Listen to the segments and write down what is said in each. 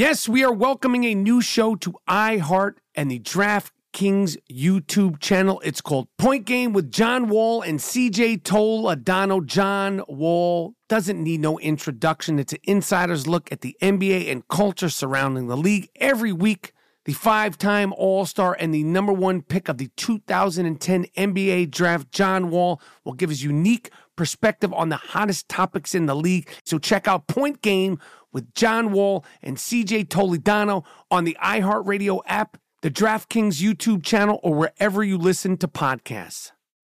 Yes, we are welcoming a new show to iHeart and the DraftKings YouTube channel. It's called Point Game with John Wall and CJ Toledano. John Wall doesn't need no introduction. It's an insider's look at the NBA and culture surrounding the league every week. The five time All Star and the number one pick of the 2010 NBA draft, John Wall, will give his unique perspective on the hottest topics in the league. So check out Point Game with John Wall and CJ Toledano on the iHeartRadio app, the DraftKings YouTube channel, or wherever you listen to podcasts.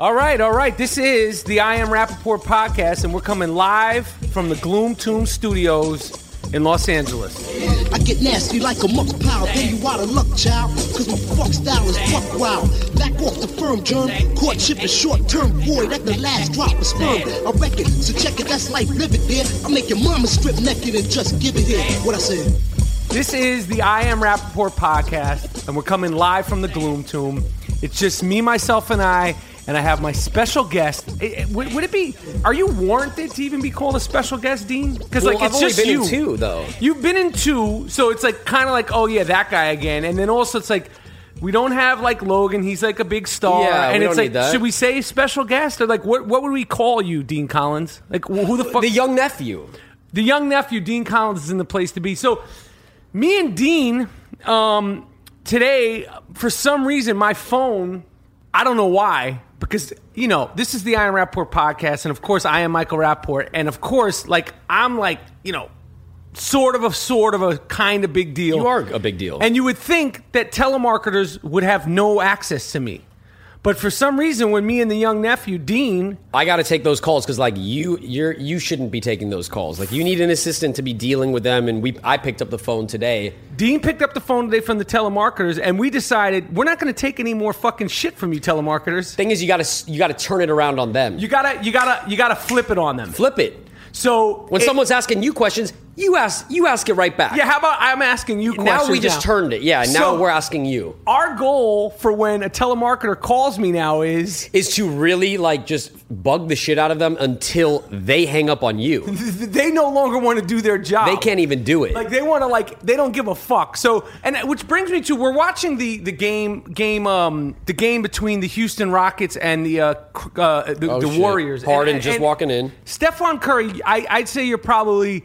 All right, all right. This is the I Am Rapaport podcast, and we're coming live from the Gloom Tomb Studios in Los Angeles. I get nasty like a muck pile, then you out of luck, child. Cause my fuck style is fuck wild. Back off the firm germ, courtship is short term, boy, that's the last drop of sperm. I reckon, so check it, that's life, live it there. I make your mama strip naked and just give it here. What I said. This is the I Am Rapaport podcast, and we're coming live from the Gloom Tomb. It's just me, myself, and I, and I have my special guest. Eh, eh, Would, would it be? Are you warranted to even be called a special guest, Dean? Because Well, like I've it's only just been you. in two, though. You've been in two, so it's like kind of like, oh yeah, that guy again, and then also it's like. We don't have like Logan. He's like a big star, Yeah, and it's don't like, need that. should we say special guest or like what? What would we call you, Dean Collins? Like who the fuck? The young nephew. the young nephew, Dean Collins, is in the place to be. So, me and Dean, um, today, for some reason, my phone, I don't know why, because, you know, this is the Iron Rapaport podcast, and of course, I am Michael Rapaport, and of course, like, I'm like, you know, sort of a sort of a kind of big deal. You are a big deal. And you would think that telemarketers would have no access to me. But for some reason, when me and the young nephew, Dean, I got to take those calls because, like, you, you're you shouldn't be taking those calls. Like, you need an assistant to be dealing with them. And we, I picked up the phone today. Dean picked up the phone today from the telemarketers, and we decided we're not going to take any more fucking shit from you, telemarketers. Thing is, you got to you got to turn it around on them. You gotta, you gotta, you gotta flip it on them. flip it. So When it- someone's asking you questions, you ask you ask it right back. yeah, how about I'm asking you questions now we just now. turned it. Yeah, now So- we're asking you. Our goal for when a telemarketer calls me now is Is to really like just bug the shit out of them until they hang up on you. they no longer want to do their job. they can't even do it. Like they want to like they don't give a fuck. So and which brings me to we're watching the the game game um the game between the Houston Rockets and the uh, uh the, Oh, the. Warriors. Harden And- just and walking in. Stephen Curry, I, I'd say you're probably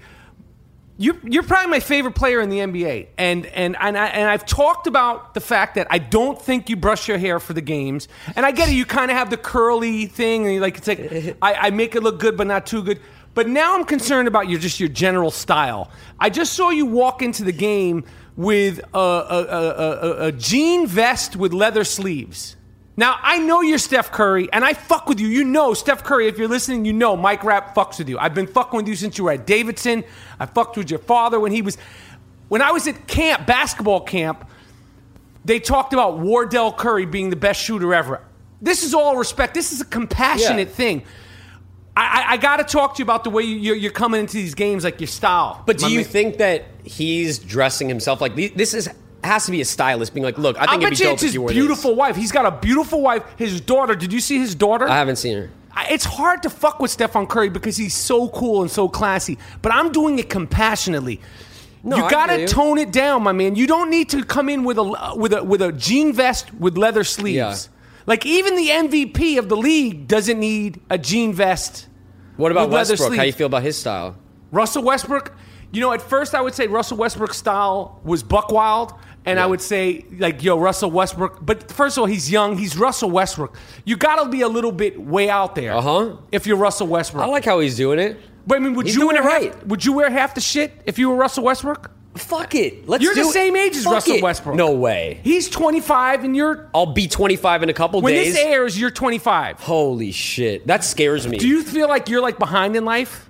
you you're probably my favorite player in the NBA. And and and, I, and I've talked about the fact that I don't think you brush your hair for the games. And I get it, you kind of have the curly thing, and like it's like I, I make it look good, but not too good. But now I'm concerned about your just your general style. I just saw you walk into the game with a, a, a, a, a jean vest with leather sleeves. Now I know you're Steph Curry, and I fuck with you. You know Steph Curry. If you're listening, you know Mike Rapp fucks with you. I've been fucking with you since you were at Davidson. I fucked with your father when he was, when I was at camp, basketball camp. They talked about Wardell Curry being the best shooter ever. This is all respect. This is a compassionate Yeah. thing. I, I, I got to talk to you about the way you, you're, you're coming into these games, like your style. But do My you man. think that he's dressing himself like this is has to be a stylist being like, look, I I think it'd bet be you dope it's if his you wore beautiful wife. He's got a beautiful wife. His daughter. Did you see his daughter? I haven't seen her. I- it's hard to fuck with Stephen Curry because he's so cool and so classy. But I'm doing it compassionately. No, you gotta tone it down, my man. You don't need to come in with a with a with a jean vest with leather sleeves. Yeah. Like even the MVP of the league doesn't need a jean vest. What about with leather Westbrook? How you sleeves. feel about his style? Russell Westbrook, you know, at first I would say Russell Westbrook's style was buck wild. And I would say, like, yo, Russell Westbrook. But first of all, he's young. He's Russell Westbrook. You got to be a little bit way out there. Uh-huh. If you're Russell Westbrook. I like how he's doing it. But I mean, would He's you doing wear it half- right. would you wear half the shit if you were Russell Westbrook? Fuck it. Let's You're the same age as Fuck Russell it. Westbrook. No way. He's 25 and you're. I'll be 25 in a couple When days. this airs, you're 25. Holy shit. That scares me. Do you feel like you're like behind in life?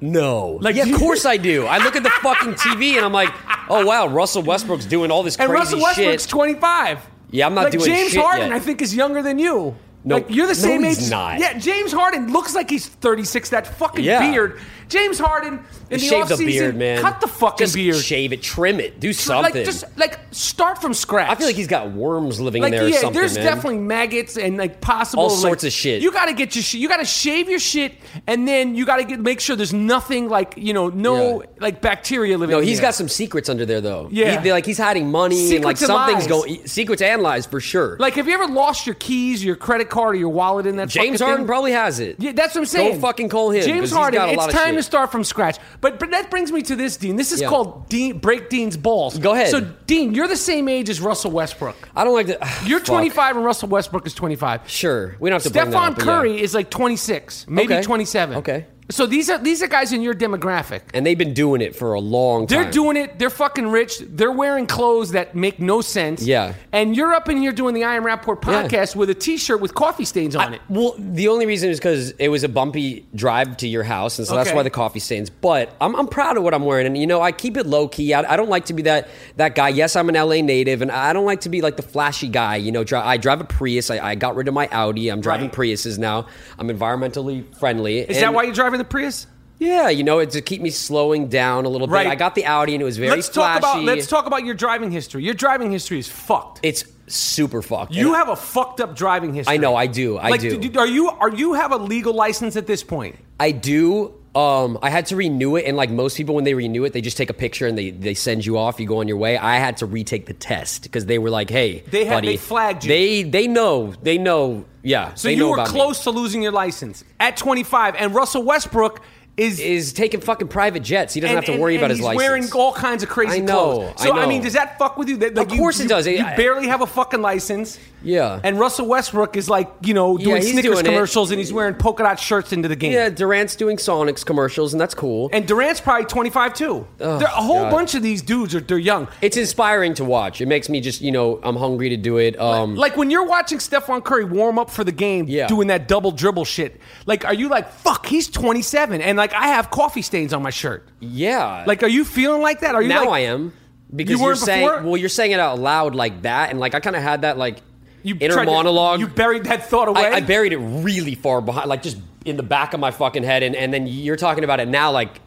No. Like, yeah, of course I do. I look at the fucking TV and I'm like, oh wow, Russell Westbrook's doing all this. And crazy Russell Westbrook's shit. 25. Yeah, I'm not like doing James shit Harden, yet. I think, is younger than you. No- like you're the no, same he's age. not. Yeah, James Harden looks like he's 36. That fucking Yeah. beard. James Harden in the shave the offseason, beard, man. cut the fucking Just beard. Shave it, trim it, do something. Like just like start from scratch. I feel like he's got worms living like in there or yeah, there's man. definitely maggots and like possible All like, sorts of shit. You got to get your shit. You got to shave your shit, and then you got to get make sure there's nothing like you know no Yeah. like bacteria living. No, he's there. got some secrets under there though. Yeah. He- like he's hiding money and like Secrets and something's lies. going secrets and lies for sure. Like, have you ever lost your keys, your credit card, or your wallet in that? James Harden thing? probably has it. Yeah, that's what I'm saying. fucking call him, James he's Harden. got a it's lot of time. To start from scratch. But but that brings me to this, Dean. This is Yeah. called Dean break Dean's balls. Go ahead. So Dean, you're the same age as Russell Westbrook. I don't like that. You're Fuck. 25 and Russell Westbrook is 25. Sure, we don't have to. bring that Stephen up, but yeah. Curry is like 26, maybe Okay. 27. Okay. So these are these are guys in your demographic. and they've been doing it for a long time. They're doing it. They're fucking rich. They're wearing clothes that make no sense. Yeah. And you're up in here doing the I Am Rapaport podcast with a T-shirt with coffee stains on it. well, the only reason is because it was a bumpy drive to your house, and so that's Okay. why the coffee stains. But I'm, I'm proud of what I'm wearing, and you know, I keep it low key. I, I don't like to be that that guy. Yes, I'm an LA native, and I don't like to be like the flashy guy. You know, dri- I drive a Prius. I, I got rid of my Audi. I'm driving. Priuses now. I'm environmentally friendly. Is that why you're driving the Prius? Yeah, you know, it's to keep me slowing down a little bit. Right. I got the Audi, and it was very let's talk flashy. about let's talk about your driving history. Your driving history is fucked. It's super fucked. You have a fucked up driving history. I know, I do, I like, do. Are you are you have a legal license at this point? I do. Um, I had to renew it, and like most people, when they renew it, they just take a picture and they, they send you off. You go on your way. I had to retake the test because they were like, "Hey, They had- buddy, they flagged you. They they know they know. Yeah, So they you know were about me. close to losing your license at 25, and Russell Westbrook is. Is taking fucking private jets. He doesn't and- have to and- worry and about his he's license. wearing all kinds of crazy I know, clothes. So I, know. mean, does that fuck with you? That, like, Of you- course it you- does. You I- barely have a fucking license. Yeah. And Russell Westbrook is like, you know, doing Yeah, Snickers doing it. commercials and he's wearing polka dot shirts into the game. yeah, Durant's doing Sonics commercials, and that's cool. And Durant's probably 25 too. there, a whole God. bunch of these dudes are they're young. it's inspiring to watch. It makes me just you know I'm hungry to do it. Um, Like when you're watching Stephen Curry warm up for the game, Yeah. doing that double dribble shit. Like, are you like, fuck, he's 27, and like I have coffee stains on my shirt. yeah, Like, are you feeling like that? Are you now like, I am because You are saying well you're saying it out loud like that, and like I kind of had that like You inner tried to- monologue. you buried that thought away. I, I buried it really far behind, like just in the back of my fucking head, and, and then you're talking about it now, like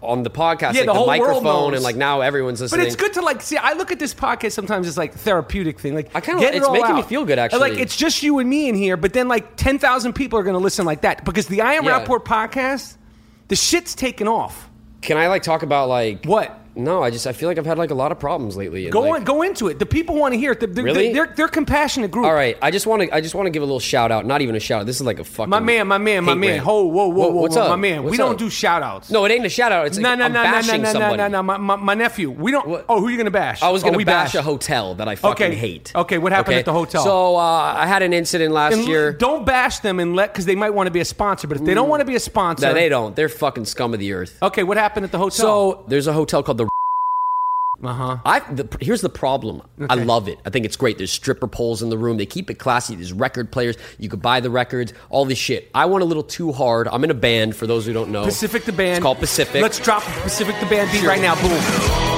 on the podcast, Yeah, like the whole world microphone, and like now everyone's listening. But it's good to like see. I look at this podcast sometimes as like therapeutic thing. Like I get it it's all making me feel good, And, actually. Like it's just you and me in here, but then like ten thousand people are going to listen like that because the I Am Yeah. Rapaport podcast, the shit's taken off. Can I like talk about like What? No, I just I feel like I've had like a lot of problems lately. Go like- on, go into it. The people want to hear it. They're, Really? They're, they're compassionate group. All right, I just want to I just want to give a little shout out. Not even a shout out. This is like a fucking My man, my man, my man. Ho, whoa, whoa, whoa, What's whoa, up? my man. we What's don't do shout outs. No, it ain't a shout out. It's like no, no, I'm no, no, no, bashing no, no, no, no. My, my, my nephew. We don't. What? Oh, who are you going to bash? I was Oh, gonna we bash a hotel that I fucking Okay. hate. Okay, what happened at the hotel? So uh, I had an incident last And year. Don't bash them and let because they might want to be a sponsor. But if they don't want to be a sponsor, No, they don't. They're fucking scum of the earth. Okay, what happened at the hotel? So there's a hotel called the. Uh huh. I the, here's the problem. I love it. I think it's great. There's stripper poles in the room. They keep it classy. There's record players. You could buy the records. All this shit. I went a little too hard. I'm in a band. For those who don't know, Pacific the band. It's called Pacific. Let's drop Pacific the band beat right now. Boom.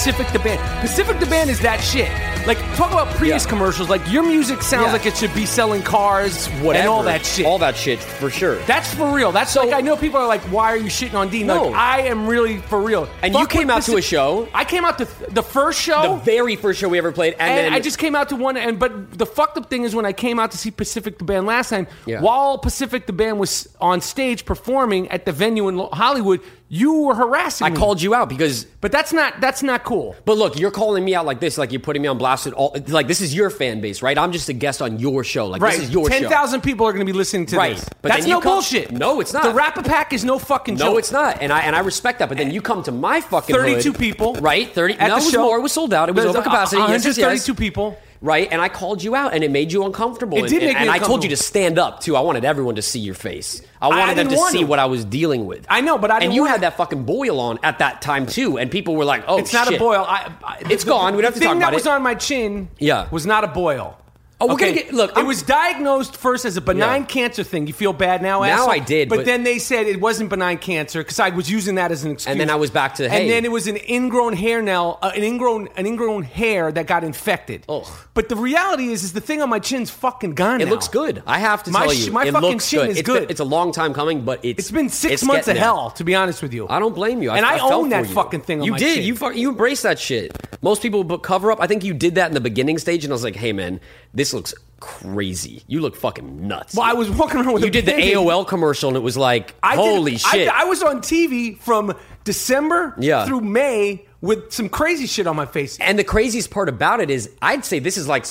Pacific the Band. Pacific the Band is that shit. Like talk about Prius Yeah. commercials. Like your music sounds Yeah. like it should be selling cars Whatever. and all that shit. All that shit for sure. That's for real. That's like I know people are like, "Why are you shitting on Dean?" No. Like I am really for real. And you came out to a show. I came out to th- the first show. the very first show we ever played, and, and then I just came out to one, and but the fucked up thing is when I came out to see Pacific the band last time, Yeah. while Pacific the band was on stage performing at the venue in Hollywood, you were harassing. Me. I me. called you out because. but that's not that's not cool. But look, you're calling me out like this, like you're putting me on blast. At all, like this is your fan base, right? I'm just a guest on your show. Like Right, this is your ten show. thousand people are going to be listening to Right, this. but that's then you no come- bullshit. No, it's not. The Rapper Pack is no fucking No, joke. it's not, and I and I respect that. But then you come to my fucking hood, 32 people. right? Thirty. At no, the it was show. more. It was sold out. It was There's over capacity. Yes, yes, yes. 132 people. Right, and I called you out, and it made you uncomfortable. It and, did make and, me and I told you to stand up too. I wanted everyone to see your face. I I wanted them to see what I was dealing with. I know, but I and you had that fucking boil on at that time too, and people were like, "Oh, It's not a boil. I, I, It's the- gone. We don't have to talk thing about that was on my chin Yeah. was not a boil. Oh, we're gonna get- look, It I'm- was diagnosed first as a benign Yeah. cancer thing. You feel bad now? Now asshole? I did, but, but- then they said it wasn't benign cancer because I was using that as an excuse. And then I was back to, hey. And then it was an ingrown hair uh, an ingrown, an ingrown hair that got infected. Ugh. But the reality is, is the thing on my chin's fucking gone. It now. looks good. I have to My tell you, my it fucking chin good. is It's good. Been, it's a long time coming, but it's It's been six it's months of there. hell, to be honest with you. I don't blame you. I, And I felt own that fucking thing on You my did. chin. You you embraced that shit. Most people cover up. I think you did that in the beginning stage, and I was like, "Hey, man, this looks crazy. You look fucking nuts." Well, I was walking around with you did the. AOL commercial, and it was like, I "Holy I- shit!" I, was on TV from December Yeah. through May with some crazy shit on my face. and the craziest part about it is, I'd say this is like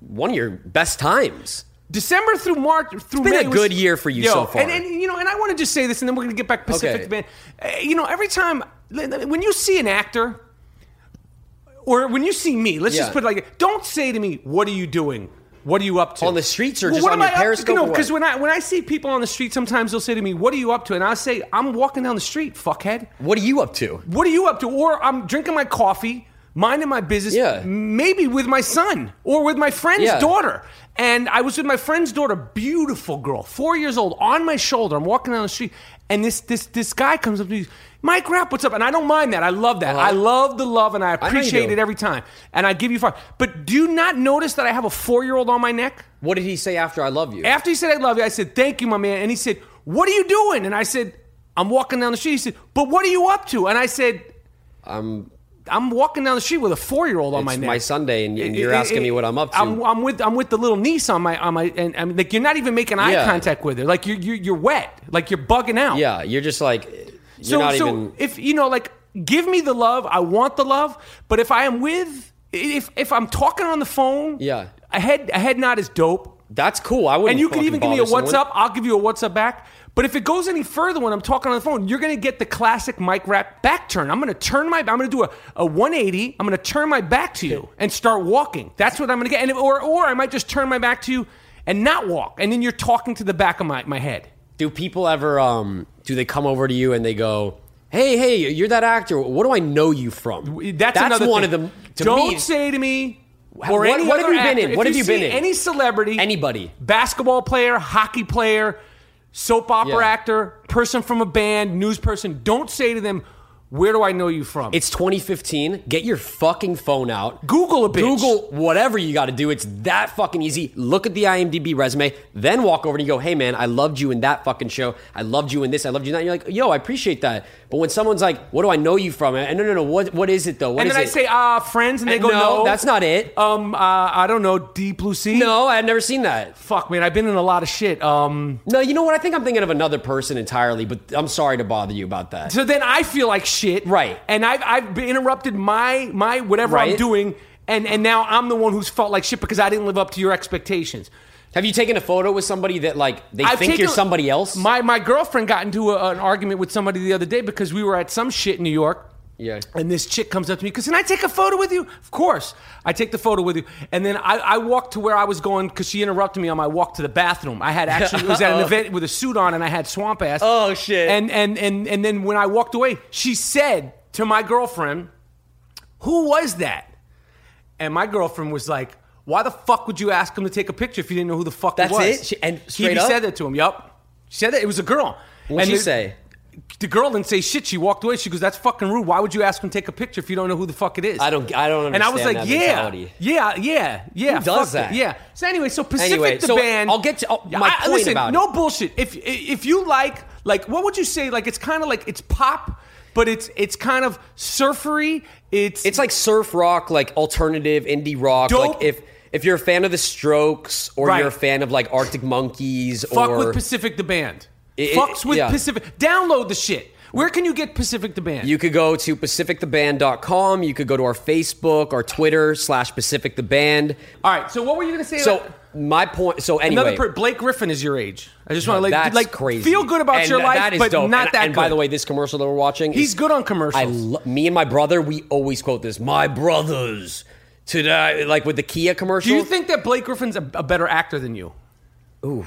one of your best times. December through March through been May a was- good year for you Yo, so far. And, and you know, and I want to just say this, and then we're going to get back to Pacific Okay. Band. Uh, you know, every time when you see an actor, or when you see me, let's just Yeah. put it like, don't say to me, "What are you doing? What are you up to?" On the streets or just what on am your I up to? Periscope No, what? because when I when I see people on the street, sometimes they'll say to me, "What are you up to?" And I say, "I'm walking down the street, fuckhead." What are you up to? What are you up to? Or I'm drinking my coffee, minding my business, Yeah. maybe with my son or with my friend's Yeah. daughter. And I was with my friend's daughter, beautiful girl, four years old, on my shoulder. I'm walking down the street, and this this this guy comes up to me. Mike Rapp, what's up? And I don't mind that. I love that. Uh-huh. I love the love, and I know you appreciate do. it every time. And I give you five. But do you not notice that I have a four year old on my neck? What did he say after I love you? After he said I love you, I said thank you, my man. And he said, "What are you doing?" And I said, "I'm walking down the street." He said, "But what are you up to?" And I said, I'm I'm walking down the street with a four year old on my It's neck. my Sunday, and- and you're asking me what I'm up to. I'm, I'm with I'm with the little niece on my on my and I mean like you're not even making eye Yeah. contact with her. Like you're you're, you're wet. Like you're bugging out. yeah. You're just like you're So not so even. if you know like give me the love. I want the love. But if I am with if if I'm talking on the phone, Yeah. a head a head nod is dope. That's cool. I wouldn't. And you can even give me a what's someone. up. I'll give you a what's up back. But if it goes any further when I'm talking on the phone, you're going to get the classic mic wrap back turn. I'm going to turn my, I'm going to do a, a 180. I'm going to turn my back to you and start walking. That's what I'm going to get. And or, or I might just turn my back to you and not walk. And then you're talking to the back of my, my head. Do people ever? Um, do they come over to you and they go, "Hey, hey, you're that actor. What do I know you from?" That's, another one thing. of them. To Don't me, say to me. What- any what have you been actor, in? if What have you been see in? Any celebrity, Anybody. basketball player, hockey player, soap opera Yeah. actor, person from a band, news person. Don't say to them, "Where do I know you from?" It's 2015. Get your fucking phone out. Google a bitch. Google whatever you got to do. It's that fucking easy. Look at the IMDb resume, then walk over and you go, "Hey man, I loved you in that fucking show. I loved you in this. I loved you in that." And you're like, "Yo, I appreciate that." But when someone's like, "What do I know you from?" And no, no, no. What what is it though? What and then I it? say, "Ah, friends," and they And go, no, "No, that's not it." Um, uh, I don't know, Deep Blue Sea. no, I've never seen that. fuck, man, I've been in a lot of shit. Um, No, you know what? I think I'm thinking of another person entirely. But I'm sorry to bother you about that. so then I feel like shit, Right. And I've I've been interrupted my my whatever I'm doing, and and now I'm the one who's felt like shit because I didn't live up to your expectations. Have you taken a photo with somebody that like they I've think taken- you're somebody else? My my girlfriend got into a, an argument with somebody the other day because we were at some shit in New York. Yeah. And this chick comes up to me because, can I take a photo with you? Of course. I take the photo with you. And then I, I walked to where I was going because she interrupted me on my walk to the bathroom. I had actually, it was at an event with a suit on and I had swamp ass. Oh, shit. And, and, and, and then when I walked away, she said to my girlfriend, Who was that? And my girlfriend was like, Why the fuck would you ask him to take a picture if you didn't know who the fuck That's it was? it? She- and He straight up? said that to him. Yup. She said that. It was a girl. What'd And she the- say? The girl didn't say shit. She walked away. She goes, "That's fucking rude. Why would you ask him to take a picture if you don't know who the fuck it is?" I don't- I don't understand. And I was like, "Yeah, mentality. yeah, yeah, yeah." Who does fuck it, that? Yeah. So anyway, so Pacific Anyway, the so band. I'll get to- oh, my I- point listen, about it. no bullshit. If if you like, like, what would you say? Like, it's kind of like it's pop, but it's it's kind of surfery. It's It's like surf rock, like alternative indie rock. Dope. Like if if you're a fan of the Strokes or Right. you're a fan of like Arctic Monkeys or fuck or with Pacific the band. It- Fucks it- with yeah. Pacific. Download the shit. Where can you get Pacific the band? You could go to pacifictheband.com. You could go to our Facebook, our Twitter slash Pacific the Band. All right. So what were you going to say? So about- my point. So anyway, Another per- Blake Griffin is your age. I just want to like, that's like crazy. feel good about And your life, that is but dope. not and, that And good. by the way, this commercial that we're watching, he's is- good on commercials. I lo- me and my brother, we always quote this. My brothers today, like with the Kia commercial. Do you think that Blake Griffin's a, a better actor than you? Ooh.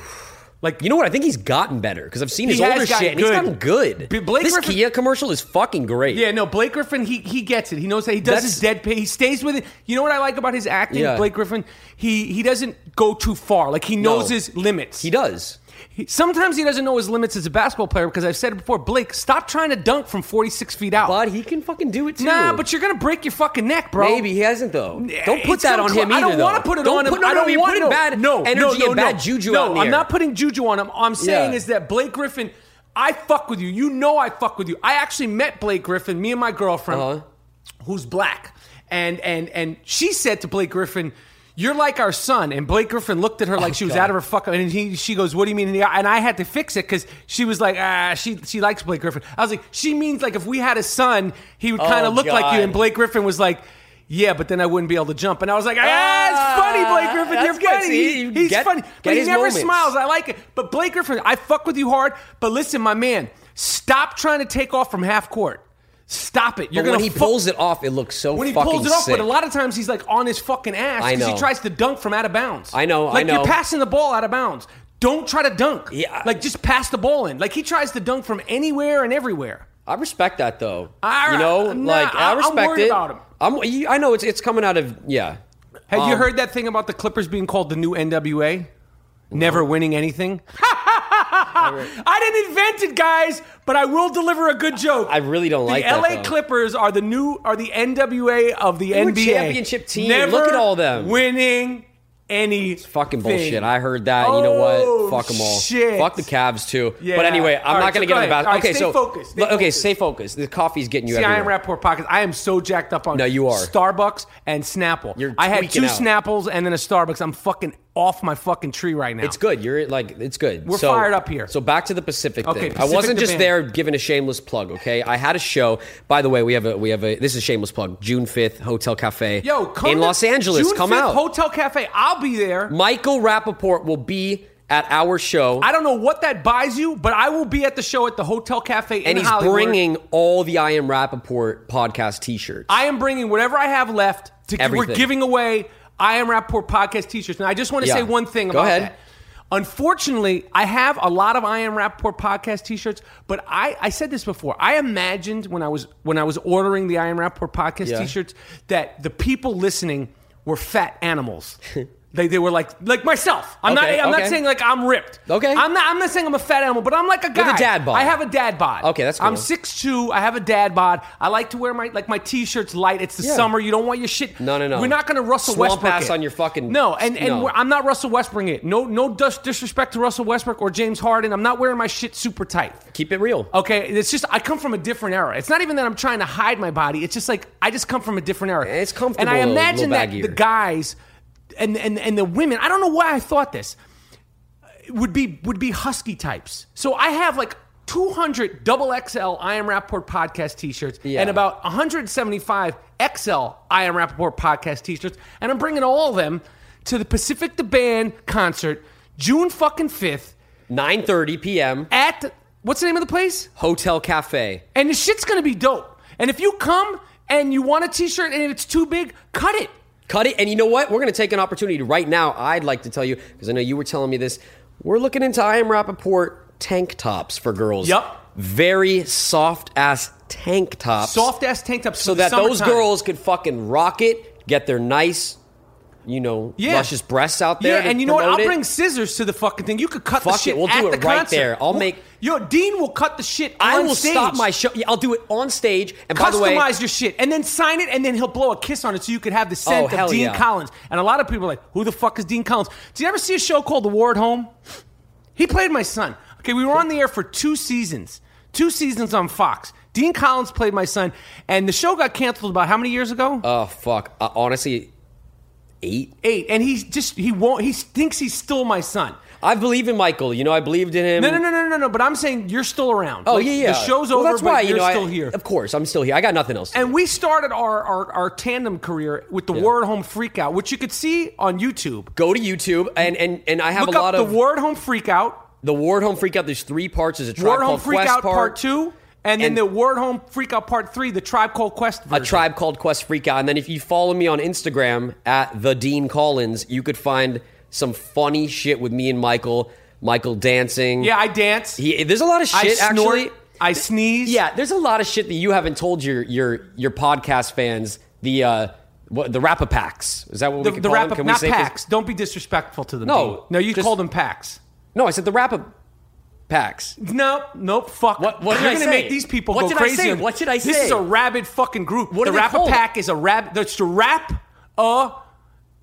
Like You know what? I think he's gotten better because I've seen his He older shit and he's gotten good. B- Blake this Griffin- Kia commercial is fucking great. Yeah, no, Blake Griffin, he he gets it. He knows that he does his That's- deadpan. He stays with it. You know what I like about his acting, Yeah. Blake Griffin? He he doesn't go too far. Like he knows No. his limits. he does. He- sometimes he doesn't know his limits as a basketball player because I've said it before. Blake, stop trying to dunk from 46 feet out. But he can fucking do it too. nah, but you're gonna break your fucking neck, bro. Maybe he hasn't though. Don't put It's that on cl- him I don't want to put it Don't on him. No, I no, don't you're want no, bad no, energy no, no, and bad no. juju no, out in the I'm not putting juju on him. All I'm saying Yeah. is that Blake Griffin, I fuck with you. You know I fuck with you. I actually met Blake Griffin, me and my girlfriend, Uh-huh. who's black, and and and she said to Blake Griffin. You're like our son, and Blake Griffin looked at her like she was Oh, God. out of her fucking. And he, she goes, "What do you mean?" And, I had to fix it because she was like, "Ah, she she likes Blake Griffin." I was like, "She means like if we had a son, he would kind Oh, of look like you." And Blake Griffin was like, "Yeah, but then I wouldn't be able to jump." And I was like, "Ah, it's funny, Blake Griffin. You're funny. He's get- funny, get but he never moments. smiles. I like it. But Blake Griffin, I fuck with you hard. But listen, my man, stop trying to take off from half court. Stop it. You're But gonna when he fu- pulls it off, it looks so when he fucking pulls it off, sick. but a lot of times he's like on his fucking ass because he tries to dunk from out of bounds. I know, I Like know. you're passing the ball out of bounds. Don't try to dunk. Yeah. Like just pass the ball in. Like he tries to dunk from anywhere and everywhere. I respect that though. I- you know, nah, like I I'm respect worried it. about him. I'm. you- I know it's it's coming out of yeah. Have you Um, heard that thing about the Clippers being called the new NWA? Never winning anything. I didn't invent it, guys, but I will deliver a good joke. I really don't the like the LA though. Clippers are the new are the NWA of the were NBA. championship team. Never Look at all them. winning any Fucking bullshit. I heard that. you know Oh, what? Fuck them all. shit. Fuck the Cavs too. Yeah. But anyway, I'm All not going to so get on go the ahead. bad. All right, okay, stay so focused, stay okay, focused. stay focused. The coffee's getting you See, I am everywhere. Rapaport Pockets. I am so jacked up on No, you are. Starbucks and Snapple. You're I had two out. Snapples and then a Starbucks. I'm fucking off my fucking tree right now. It's good. You're like it's good. We're So- fired up here. So back to the Pacific Okay, thing. Pacific I wasn't just band. there giving a shameless plug. Okay, I had a show. By the way, we have a we have a this is a shameless plug. June fifth, Hotel Cafe. Yo, come in to Los Angeles. June come 5th, out. Hotel Cafe. I'll be there. Michael Rapaport will be at our show. I don't know what that buys you, but I will be at the show at the Hotel Cafe in and he's Hollywood. bringing all the I Am Rapaport podcast T-shirts. I am bringing whatever I have left. To, we're giving away I Am Rapaport podcast T-shirts. And I just want to Yeah. say one thing Go about ahead. that. Unfortunately, I have a lot of I Am Rapaport podcast T-shirts, but I, I said this before. I imagined when I was when I was ordering the I Am Rapaport podcast Yeah. T-shirts that the people listening were fat animals. They, they were like like myself. I'm Okay, not I'm okay. not saying like I'm ripped. Okay. I'm not I'm not saying I'm a fat animal, but I'm like a guy. a dad bod. I have a dad bod. Okay, that's cool. I'm 6'2", I have a dad bod. I like to wear my like my t-shirts light. It's the Yeah. summer. You don't want your shit. No, no, no. We're not going to Russell Swamp Westbrook ass it. on your fucking- No, and and No. we're- I'm not Russell Westbrook it. No no dis- disrespect to Russell Westbrook or James Harden. I'm not wearing my shit super tight. Keep it real. Okay, it's just I come from a different era. It's not even that I'm trying to hide my body. It's just like I just come from a different era. It's comfortable, And I a little imagine that baggier. the guys and and and the women. I don't know why I thought this would be would be husky types. So I have like 200 double XL I Am Rapaport podcast t-shirts Yeah. and about 175 XL I Am Rapaport podcast t-shirts, and I'm bringing all of them to the Pacific the Band concert June fucking 5th 9:30 p.m. at what's the name of the place? Hotel Cafe. And the shit's gonna be dope. And if you come and you want a t-shirt and it's too big, cut it. Cut it. And you know what? We're going to take an opportunity right now. I'd like to tell you, because I know you were telling me this. We're looking into I Am Rapaport tank tops for girls. Yup. Very soft ass tank tops. Soft ass tank tops So that those girls could fucking rock it, get their nice you know, Yeah. luscious breasts out there. Yeah, and you know what? I'll it. bring scissors to the fucking thing. You could cut the shit it, we'll at do the it right concert. there. I'll We'll- make- Yo, Dean will cut the shit. I will stage. stop my show. Yeah, I'll do it on stage. And by the way, Customize your shit and then sign it, and then he'll blow a kiss on it so you could have the scent Oh, of Dean yeah. Collins. And a lot of people are like, "Who the fuck is Dean Collins?" Did you ever see a show called The War at Home? He played my son. Okay, we were on the air for two seasons, two seasons on Fox. Dean Collins played my son, and the show got canceled about how many years ago? oh fuck, uh, honestly, eight. Eight. And he's just he won't. He thinks he's still my son. I believe in Michael. You know, I believed in him. No, no, no, no, no, no. But I'm saying you're still around. Oh Like, yeah, yeah. The show's well, over, That's but why you're you know, still I, here. Of course, I'm still here. I got nothing else. To And do. we started our, our, our tandem career with the Word Home Freakout, which you could see on YouTube. go to YouTube and and and I have Look a lot up of the Word Home Freakout, the Ward Home Freakout. There's three parts. There's a tribe Word Home called Quest Freakout part, Part Two, and then and- the Word Home Freakout Part Three, the Tribe Called Quest a version. tribe called Quest Freakout. And then if you follow me on Instagram at the Dean Collins, you could find some funny shit with me and Michael. Michael dancing. Yeah, I dance. He, there's a lot of shit I shit snort. actually. I sneeze. Yeah, there's a lot of shit that you haven't told your your your podcast fans. The uh, what the Rappa packs is that what the, we could the call them? Can we not say- packs. Don't be disrespectful to them. No, Dean. no, you just- call them packs. No, I said the Rappa packs. No, nope, fuck. What- what You're I gonna say? make these people What go did I crazy. say? What did I say? This is a rabid fucking group. What the Rap a? Pack is a rab. That's the rap a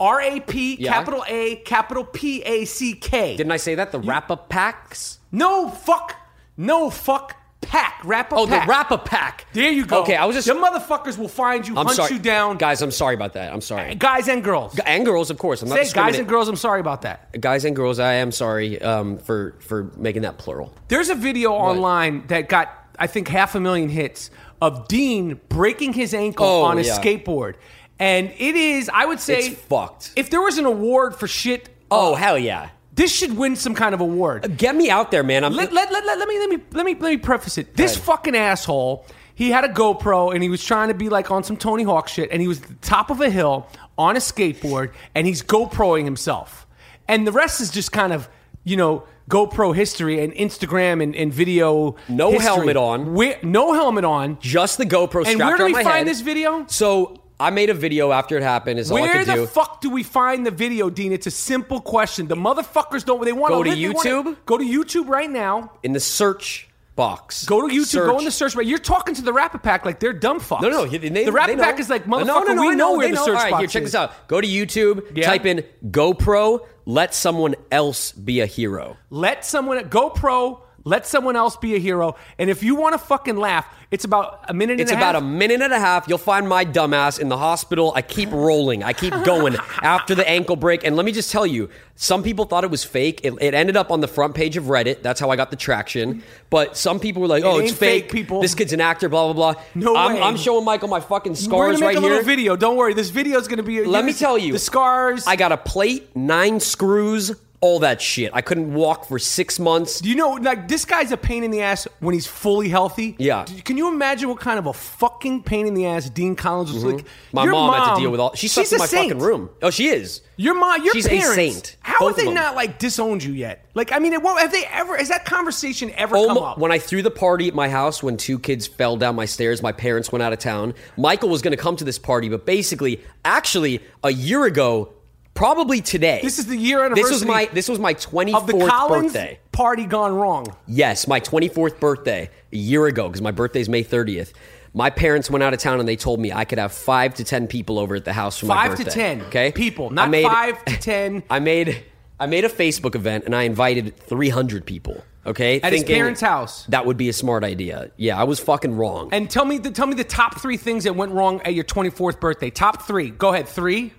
R A P Yeah. capital A capital P A C K. Didn't I say that? The Rappa packs. No fuck. No fuck. Pack. Rap a Oh, pack. the Rappa pack. There you go. Okay, I was just. Them motherfuckers will find you, I'm hunt sorry, you down. guys. I'm sorry about that. I'm sorry. Guys and girls. And girls, of course. I'm not Say guys and girls. I'm sorry about that. Guys and girls, I am sorry um, for for making that plural. There's a video online that got, I think, half a million hits of Dean breaking his ankle Oh, on a yeah. skateboard. And it is, I would say, It's fucked. if there was an award for shit, Oh uh, hell yeah! This should win some kind of award. Uh, get me out there, man. I'm. Let, let, let, let, me let me let me let me preface it. This ahead. fucking asshole, he had a GoPro and he was trying to be like on some Tony Hawk shit, and he was at the top of a hill on a skateboard, and he's GoProing himself, and the rest is just kind of you know GoPro history and Instagram and, and video. No history. helmet on. Where, no helmet on. just the GoPro And where do we find head. this video? So I made a video after it happened. Is all I Where could the do. fuck do we find the video, Dean? It's a simple question. The motherfuckers don't. They want Go to live, they wanna- YouTube? Go to YouTube right now. in the search box. Go to YouTube. Search. Go in the search bar. You're talking to the Rapper Pack like they're dumb fucks. No, no, they, the Rapper Pack is like motherfucker. No, no, no, we I know where the know. search right, box here, check is. this out. Go to YouTube. Yeah. Type in GoPro. Let someone else be a hero. Let someone GoPro. Let someone else be a hero. And if you want to fucking laugh, it's about a minute It's and a about half. a minute and a half. You'll find my dumbass in the hospital. I keep rolling. I keep going after the ankle break. And let me just tell you, some people thought it was fake. It, it ended up on the front page of Reddit. That's how I got the traction. But some people were like, "Oh, it's ain't fake, fake. people. This kid's an actor." Blah blah blah. No I'm, way. I'm showing Michael my fucking We're scars gonna make right a little here. video. Don't worry. This video is gonna be. Let me tell you, the scars. I got a plate, nine screws, all that shit. I couldn't walk for six months. Do you know, like, this guy's a pain in the ass when he's fully healthy? Yeah. Can you imagine what kind of a fucking pain in the ass Dean Collins was like? Mm-hmm. My Your mom, had to deal with all. She she's slept in a my saint. fucking room. Oh, she is. Your mom, your She's a parents, saint. How Both have they of not like disowned you yet? Like, I mean, it won't, have they ever? Has that conversation ever Almo- come up? when I threw the party at my house when two kids fell down my stairs, my parents went out of town. Michael was going to come to this party, but basically, actually, a year ago, probably today. This is the year anniversary. This was my this was my twenty of the Collins birthday. party gone wrong. Yes, my 24th birthday, a year ago, because my birthday's May 30th. My parents went out of town and they told me I could have five to ten people over at the house for my birthday. Five to ten, okay, people, not made- five to ten. I made I made a Facebook event and I invited 300 people. Okay, At his parents' house. That would be a smart idea. Yeah, I was fucking wrong. And tell me, the, tell me the top three things that went wrong at your twenty fourth birthday. Top three. Go ahead. Three.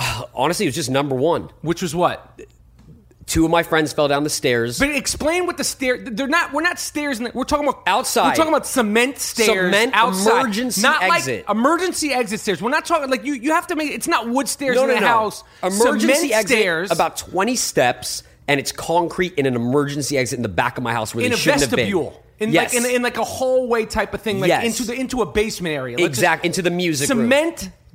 Honestly, it was just number one. Which was what? Two of my friends fell down the stairs. But explain what the stairs. They're not. We're not stairs. In the, we're talking about Outside. We're talking about cement stairs. Cement outside. emergency not exit. Like emergency exit stairs. We're not talking like you. You have to make. It's not wood stairs no, in no, the no. house. Emergency cement exit, stairs. about 20 steps, and it's concrete in an emergency exit in the back of my house where in they a shouldn't have vestibule. been. In yes. like in, in like a hallway type of thing, like Yes. into the into a basement area. Let's Exact- just- into the music room.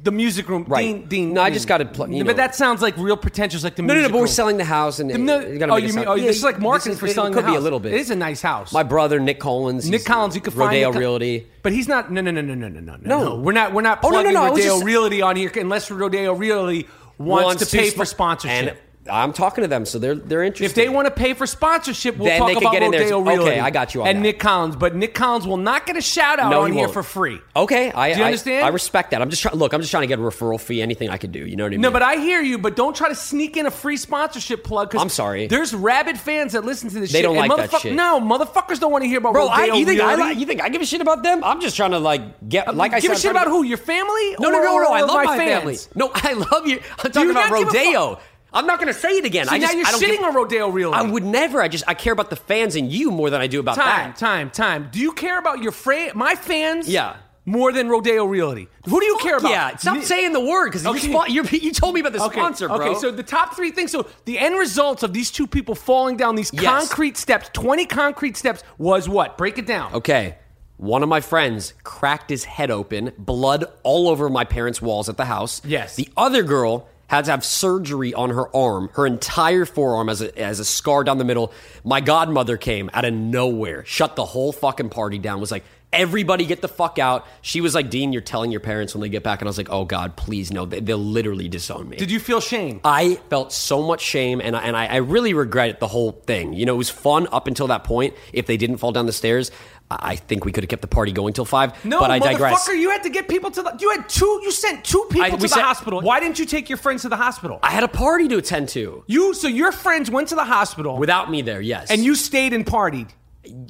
The music room, Right. Dean. Dean No, I just gotta pl- you but know. that sounds like real pretentious, like the music. no, no, no, but we're selling the house, and No, you gotta oh, make you mean oh, Yeah, this is like marketing this for selling it could the house. be a little bit. It is a nice house. My brother Nick Collins. Nick Collins, you could find Rodeo Realty. but he's not. No, no, no, no, no, no, no, No. no. We're not. We're not Oh, no, no, plugging no, Rodeo just- Realty on here unless Rodeo Realty wants, to pay for sponsorship. I'm talking to them, so they're they're interested. if they want to pay for sponsorship, we'll Then talk they can about get in there. Rodeo Okay, I got you on and that. Nick Collins, but Nick Collins will not get a shout out no, on he here won't. for free. Okay, I, Do you I- understand? I, respect that. I'm just trying. Look, I'm just trying to get a referral fee. Anything I could do. You know what I mean? No, but I hear you. But don't try to sneak in a free sponsorship plug. 'cause I'm sorry. There's rabid fans that listen to this. They shit, don't and like that motherfuck- shit. No, motherfuckers don't want to hear about bro, I, Rodeo you think I Realty. you think I give a shit about them? I'm just trying to like get uh, like I give said. a shit trying about to- who? Your family? No, no, Or- no, no. I or love my, fans? family. No, I love you. I'm you talking about not give a fuck? I'm not going to say it again. I now just, you're I don't shitting give- on Rodeo Realty. I would never. I just I care about the fans and you more than I do about Time, that. time, time. Do you care about your fra- my fans? Yeah. More than Rodeo Realty. Who do you care about? Yeah, stop saying the word because Okay. you're, you told me about the Okay, sponsor, bro. Okay, so the top three things. So the end results of these two people falling down these Yes. concrete steps, 20 concrete steps, was what? Break it down. Okay. One of my friends cracked his head open, blood all over my parents' walls at the house. Yes. The other girl had to have surgery on her arm, her entire forearm as a, as a scar down the middle. My godmother came out of nowhere, shut the whole fucking party down, was like, everybody get the fuck out. She was like, Dean, you're telling your parents when they get back. And I was like, oh God, please no. They, they'll literally disown me. Did you feel shame? I felt so much shame, and I, and I, I really regret the whole thing. You know, it was fun up until that point. If they didn't fall down the stairs, I think we could have kept the party going till five. No, but I digress. motherfucker, you had to get people to the. You had two. You sent two people I- to the sent- hospital. Why didn't you take your friends to the hospital? I had a party to attend to you so your friends went to the hospital without me there. Yes, and you stayed and partied.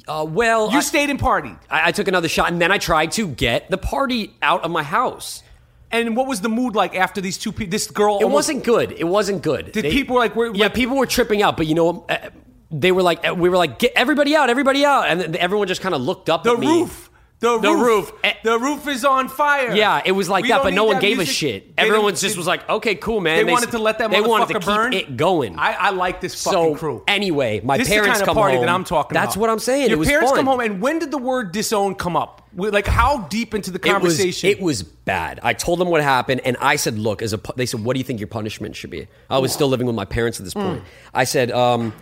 Uh, well, You I, stayed and partied. I, I took another shot, and then I tried to get the party out of my house. And what was the mood like after these two people? This girl. It almost- wasn't good. It wasn't good. Did people, like, were- yeah, like- people were tripping out, but you know what? Uh, they were like, we were like, get everybody out, everybody out, and everyone just kind of looked up The at me. roof. The, The roof. roof. Eh. The roof is on fire. Yeah, it was like We that, but no one gave music. a shit. They Everyone just was like, "Okay, cool, man." They, wanted to let that They wanted to keep burn. it going. I, I like this fucking so crew. anyway, my this parents is the kind come of party home. that I'm talking about. That's what I'm saying. Your parents fun. come home, and when did the word disown come up? Like how deep into the conversation? It was, it was bad. I told them what happened, and I said, "Look, as a," they said, "What do you think your punishment should be?" I was still living with my parents at this point. I said, um,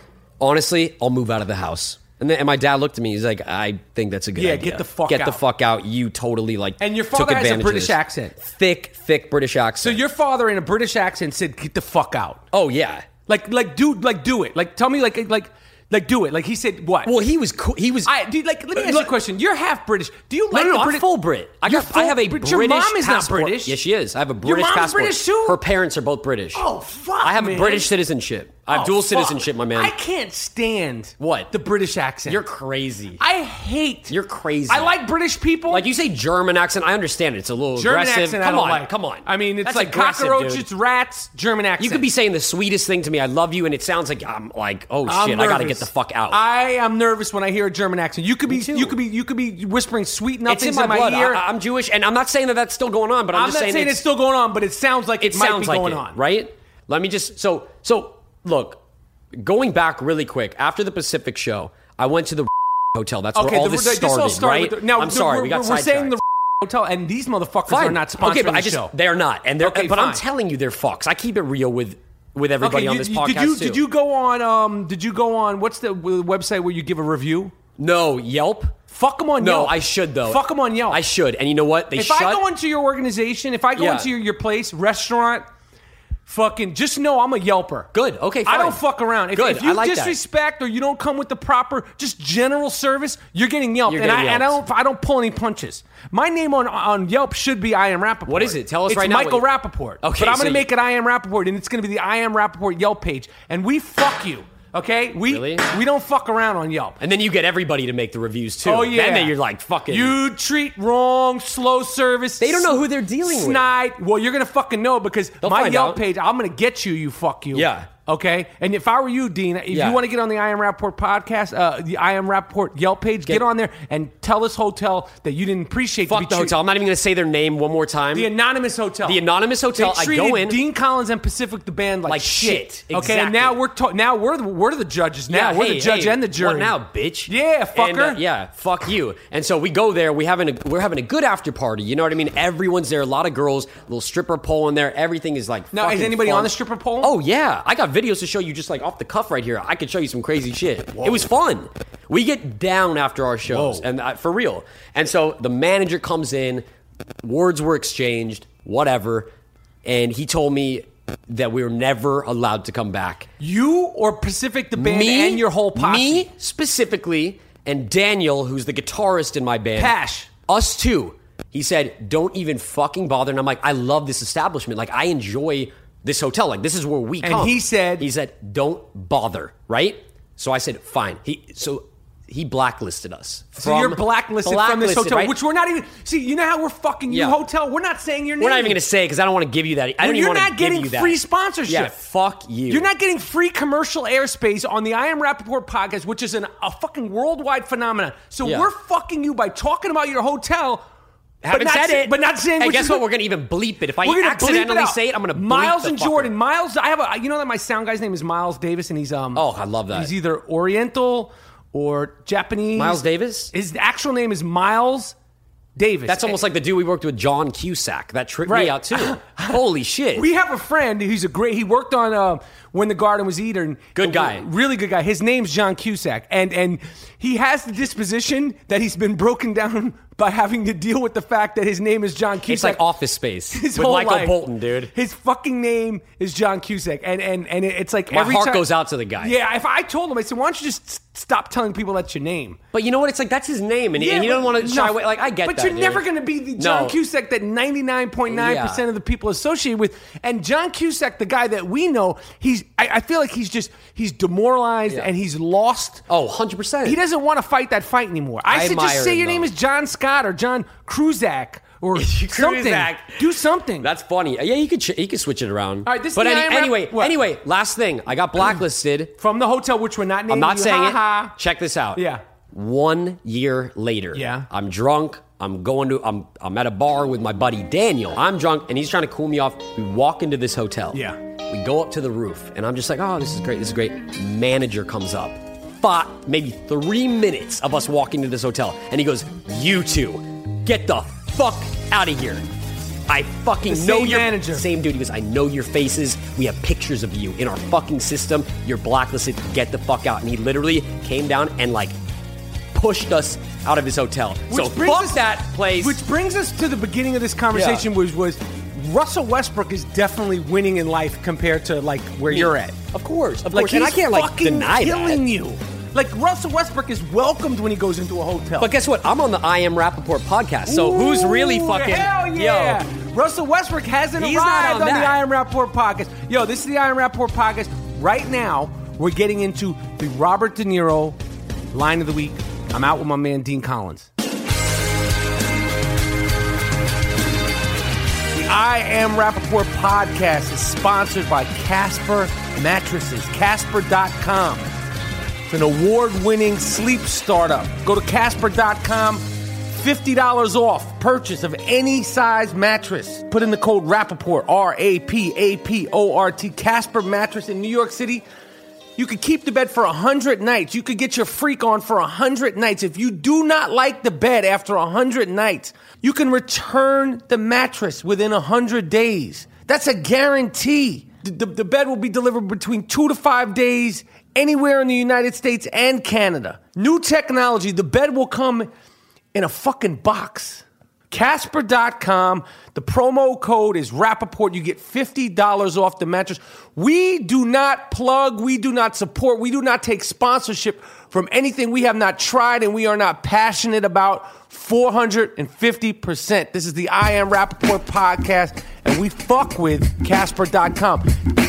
"Honestly, I'll move out of the house." And then and my dad looked at me. He's like, "I think that's a good Yeah, idea. get the fuck get the out." fuck out. You totally like." And your took father has a advantage of British this. accent. thick, thick British accent. so accent. your father in a British accent said, "Get the fuck out." oh yeah. Like, like, do, like, do it. Like, tell me, like, like, like, do it. Like he said, what? Well, he was cool. He was. I, dude, like, let me uh, ask you a Look- question. You're half British. Do you No, like no, the no, I'm British? full Brit. I You're got. full- I have a British. your mom is not. British. Yes, she is. I have a Your British mom's passport. British too? Her parents are both British. Oh fuck! I have man. a British citizenship. I have Oh, dual fuck. citizenship, my man. I can't stand What? the British accent. You're crazy. I hate. You're crazy. I like British people. Like you say German accent, I understand it. It's a little German aggressive. accent. come I don't on, like. come on. I mean, it's That's like aggressive, cockroaches, dude. rats, German accent. You could be saying the sweetest thing to me. I love you, and it sounds like I'm like, oh I'm shit, I gotta nervous. get the fuck out. I am nervous when I hear a German accent. You could be, too. you could be, you could be whispering sweet it's nothings in my, blood. ear. I, am Jewish, and I'm not saying that that's still going on, but I'm, I'm just not saying, it's, still going on, but it sounds like it, it might sounds be like going it, on. right? Let me just so so look. Going back really quick after the Pacific show, I went to the hotel. That's where all the- this this started, all started right? the- now, I'm the- sorry, we're, we got we're saying the hotel, and these motherfuckers Fine. are not sponsoring okay, but I the just show. they're not, and they're Okay, but I'm telling you, they're fucks. I keep it real with with everybody okay, on this you- podcast did you too. did you go on? Um, did you go on? What's the website where you give a review? No, Yelp. Fuck them on Yelp. No, Yelp. I should though. Fuck them on Yelp. I should. And you know what? They should. if shut. I go into your organization, if I go Yeah. into your, your place, restaurant, fucking just know I'm a Yelper. Good. Okay, I don't fuck around. If, Good. if you I like that. disrespect or you don't come with the proper just general service, you're getting Yelped. You're and, getting I, and I don't I don't pull any punches. My name on on Yelp should be I am Rapaport. What is it? Tell us it's right now Michael Rapaport. Okay, But I'm so gonna you- make it I am Rapaport, and it's gonna be the I am Rapaport Yelp page. And we fuck you. Okay? We Really? we don't fuck around on Yelp. and then you get everybody to make the reviews too. Oh yeah, Then you're like fucking. You treat wrong, slow service. They don't know who they're dealing with. snide. Well, you're gonna fucking know because They'll my Yelp out. page. I'm gonna get you. You fuck you. Yeah. Okay. And if I were you, Dean, if Yeah. you want to get on the I Am Rapaport podcast, uh, the I Am Rapaport Yelp page, get, Get- on there and tell this hotel that you didn't appreciate. to fuck be the hotel. I'm not even gonna say their name one more time. The anonymous hotel. The anonymous hotel, They I treated go in- Dean Collins and Pacific the band like, Like shit. Okay, and Exactly. now we're ta- now we're the, we're the judges. Now Yeah, we're hey, the judge hey, and the jury. What now, bitch? Yeah, fucker. And, uh, yeah, fuck you. And so we go there. We having a we're having a good after party. You know what I mean? Everyone's there. A lot of girls. Little stripper pole in there. Everything is like. Now, is fucking anybody fun. on the stripper pole? Oh yeah, I got videos to show you just like off the cuff right here. I could show you some crazy shit. It was fun. We get down after our shows, Whoa. and uh, for real. And so the manager comes in. Words were exchanged. Whatever. And he told me that we were never allowed to come back. You or Pacific the band and your whole posse? Me specifically, and Daniel, who's the guitarist in my band. Pash. Us too. He said, don't even fucking bother. And I'm like, I love this establishment. Like, I enjoy this hotel. Like, this is where we And come. he said- he said, don't bother. Right? So I said, fine. He so he blacklisted us. So you're blacklisted, from this hotel, right? which we're not even. See, you know how we're fucking you Yeah. hotel. We're not saying your name. we're not even going to say because I don't want to give you that. I Well, don't you're not to give getting you that. free sponsorship. Yeah, fuck you. You're not getting free commercial airspace on the I Am Rapaport podcast, which is an, a fucking worldwide phenomenon. So Yeah. we're fucking you by talking about your hotel. Haven't said say- it, but not saying. And guess what? We're going to even bleep it. If I gonna accidentally out. say it, I'm going to bleep it. Miles and Jordan. Miles, I have a. You know that my sound guy's name is Miles Davis, and he's um. Oh, I love that. He's either Oriental or Japanese. Miles Davis? His actual name is Miles Davis. That's almost like the dude we worked with, John Cusack. That tripped Right. me out too. Holy shit! We have a friend. who's a great. He worked on uh, when the garden was Eden. Good guy. really good guy. His name's John Cusack, and and he has the disposition that he's been broken down by having to deal with the fact that his name is John Cusack. it's like Office Space His with whole Michael life. Bolton, dude. His fucking name is John Cusack, and and and it's like My every heart time- goes out to the guy. Yeah, if I told him, I said, "Why don't you just stop telling people that's your name?" But you know what? It's like that's his name, and, Yeah, and you don't want to shy no, away. Like I get that. but that. you're dude. never going to be the John No. Cusack that 99.9% of the people associate with. And John Cusack, the guy that we know, he's I, I feel like he's just he's demoralized Yeah. and he's lost. Oh, 100 percent. He doesn't want to fight that fight anymore. I, I said just say your name is John Scott or John Cruzak or something. Cruzak. Do something. That's funny. Uh, yeah, you could ch- you could switch it around. All right, this but any- anyway, what? anyway, last thing. I got blacklisted. from the hotel, which we're not naming. I'm not you. saying Ha it. Check this out. Yeah. One year later. Yeah. I'm drunk. I'm going to. I'm. I'm at a bar with my buddy Daniel. I'm drunk, and he's trying to cool me off. We walk into this hotel. Yeah. We go up to the roof, and I'm just like, oh, this is great. This is great. Manager comes up. Maybe three minutes of us walking to this hotel, and he goes, "You two, get the fuck out of here." I fucking The know same your manager. Same dude. He goes, I know your faces. We have pictures of you in our fucking system. You're blacklisted. Get the fuck out. And he literally came down and like pushed us out of his hotel. so fuck us- that place. Which brings us to the beginning of this conversation, Yeah. which was Russell Westbrook is definitely winning in life compared to like where you're at. Of course, of Like course. And I can't like fucking deny killing that. you. Like Russell Westbrook is welcomed when he goes into a hotel. But guess what? I'm on the I Am Rapaport podcast. So who's really Ooh, fucking Hell yeah! Yo, Russell Westbrook hasn't He's arrived on on, the. I Am Rapaport podcast. Yo, this is the I Am Rapaport podcast. Right now, we're getting into the Robert De Niro line of the week. I'm out with my man Dean Collins. The I Am Rapaport podcast is sponsored by Casper Mattresses. Casper.com. An award winning sleep startup. Go to Casper.com, $50 off purchase of any size mattress. Put in the code Rapaport, R A P A P O R T, Casper Mattress in New York City. You could keep the bed for 100 nights. You could get your freak on for 100 nights. If you do not like the bed after 100 nights, you can return the mattress within 100 days. That's a guarantee. The, the- the bed will be delivered between two to five days anywhere in the United States and Canada. New technology, the bed will come in a fucking box. Casper.com. The promo code is Rapaport. You get $50 off the mattress. We do not plug, we do not support, we do not take sponsorship from anything we have not tried and we are not passionate about 450%. This is the I Am Rapaport podcast, and we fuck with Casper.com.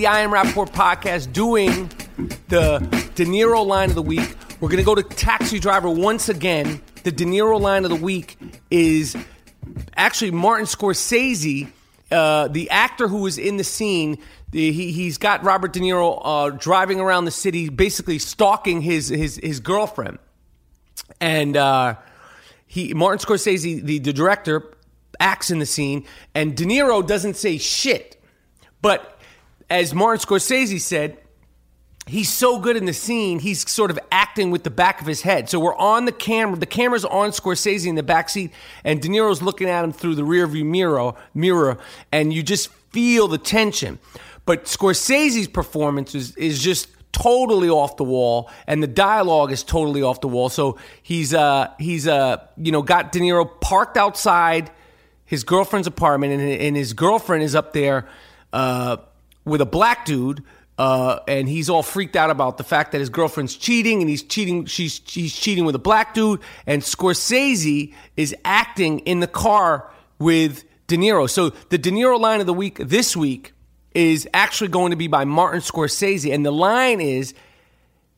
the I Am Rapaport podcast doing the De Niro line of the week. We're going to go to Taxi Driver once again. The De Niro line of the week is actually Martin Scorsese, uh, the actor who was in the scene. The, he, he's got Robert De Niro uh, driving around the city, basically stalking his, his, his girlfriend. And uh, he Martin Scorsese, the, the director, acts in the scene, and De Niro doesn't say shit. But as Martin Scorsese said, he's so good in the scene, he's sort of acting with the back of his head. So we're on the camera, the camera's on Scorsese in the back seat, and De Niro's looking at him through the rearview mirror, mirror, and you just feel the tension. But Scorsese's performance is, is just totally off the wall, and the dialogue is totally off the wall. So he's uh he's uh you know got De Niro parked outside his girlfriend's apartment, and, and his girlfriend is up there uh, with a black dude. Uh, and he's all freaked out about the fact that his girlfriend's cheating, and he's cheating. She's she's cheating with a black dude, and Scorsese is acting in the car with De Niro. So the De Niro line of the week this week is actually going to be by Martin Scorsese, and the line is,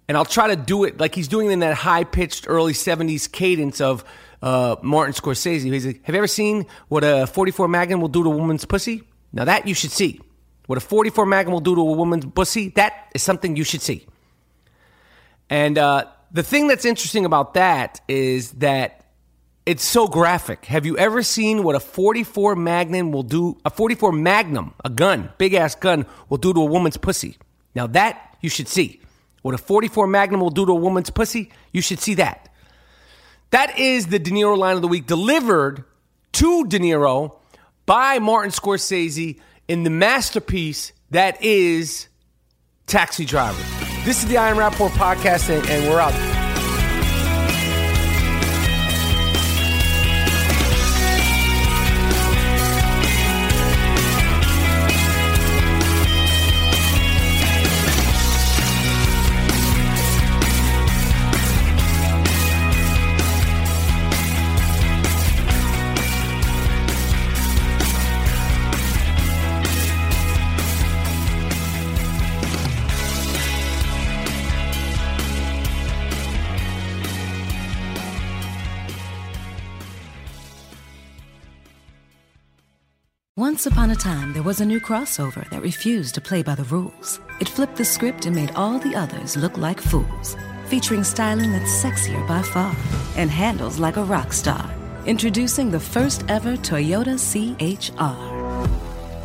and I'll try to do it like he's doing it in that high pitched early '70s cadence of uh, Martin Scorsese. He's like, "Have you ever seen what a 44 Magnum will do to a woman's pussy? Now that you should see." What a 44 Magnum will do to a woman's pussy, that is something you should see. And uh, the thing that's interesting about that is that it's so graphic. Have you ever seen what a 44 Magnum will do? A 44 Magnum, a gun, big ass gun, will do to a woman's pussy. Now that you should see. What a 44 Magnum will do to a woman's pussy, you should see that. That is the De Niro line of the week delivered to De Niro by Martin Scorsese in the masterpiece that is Taxi Driver. This is the I Am Rapaport podcast, and, and we're out. Once upon a time, there was a new crossover that refused to play by the rules. It flipped the script and made all the others look like fools. Featuring styling that's sexier by far and handles like a rock star. Introducing the first ever Toyota CHR.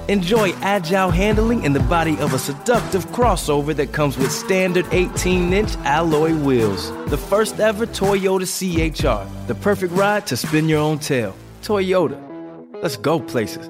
Enjoy agile handling in the body of a seductive crossover that comes with standard 18 inch alloy wheels. The first ever Toyota CHR, the perfect ride to spin your own tail. Toyota, let's go places.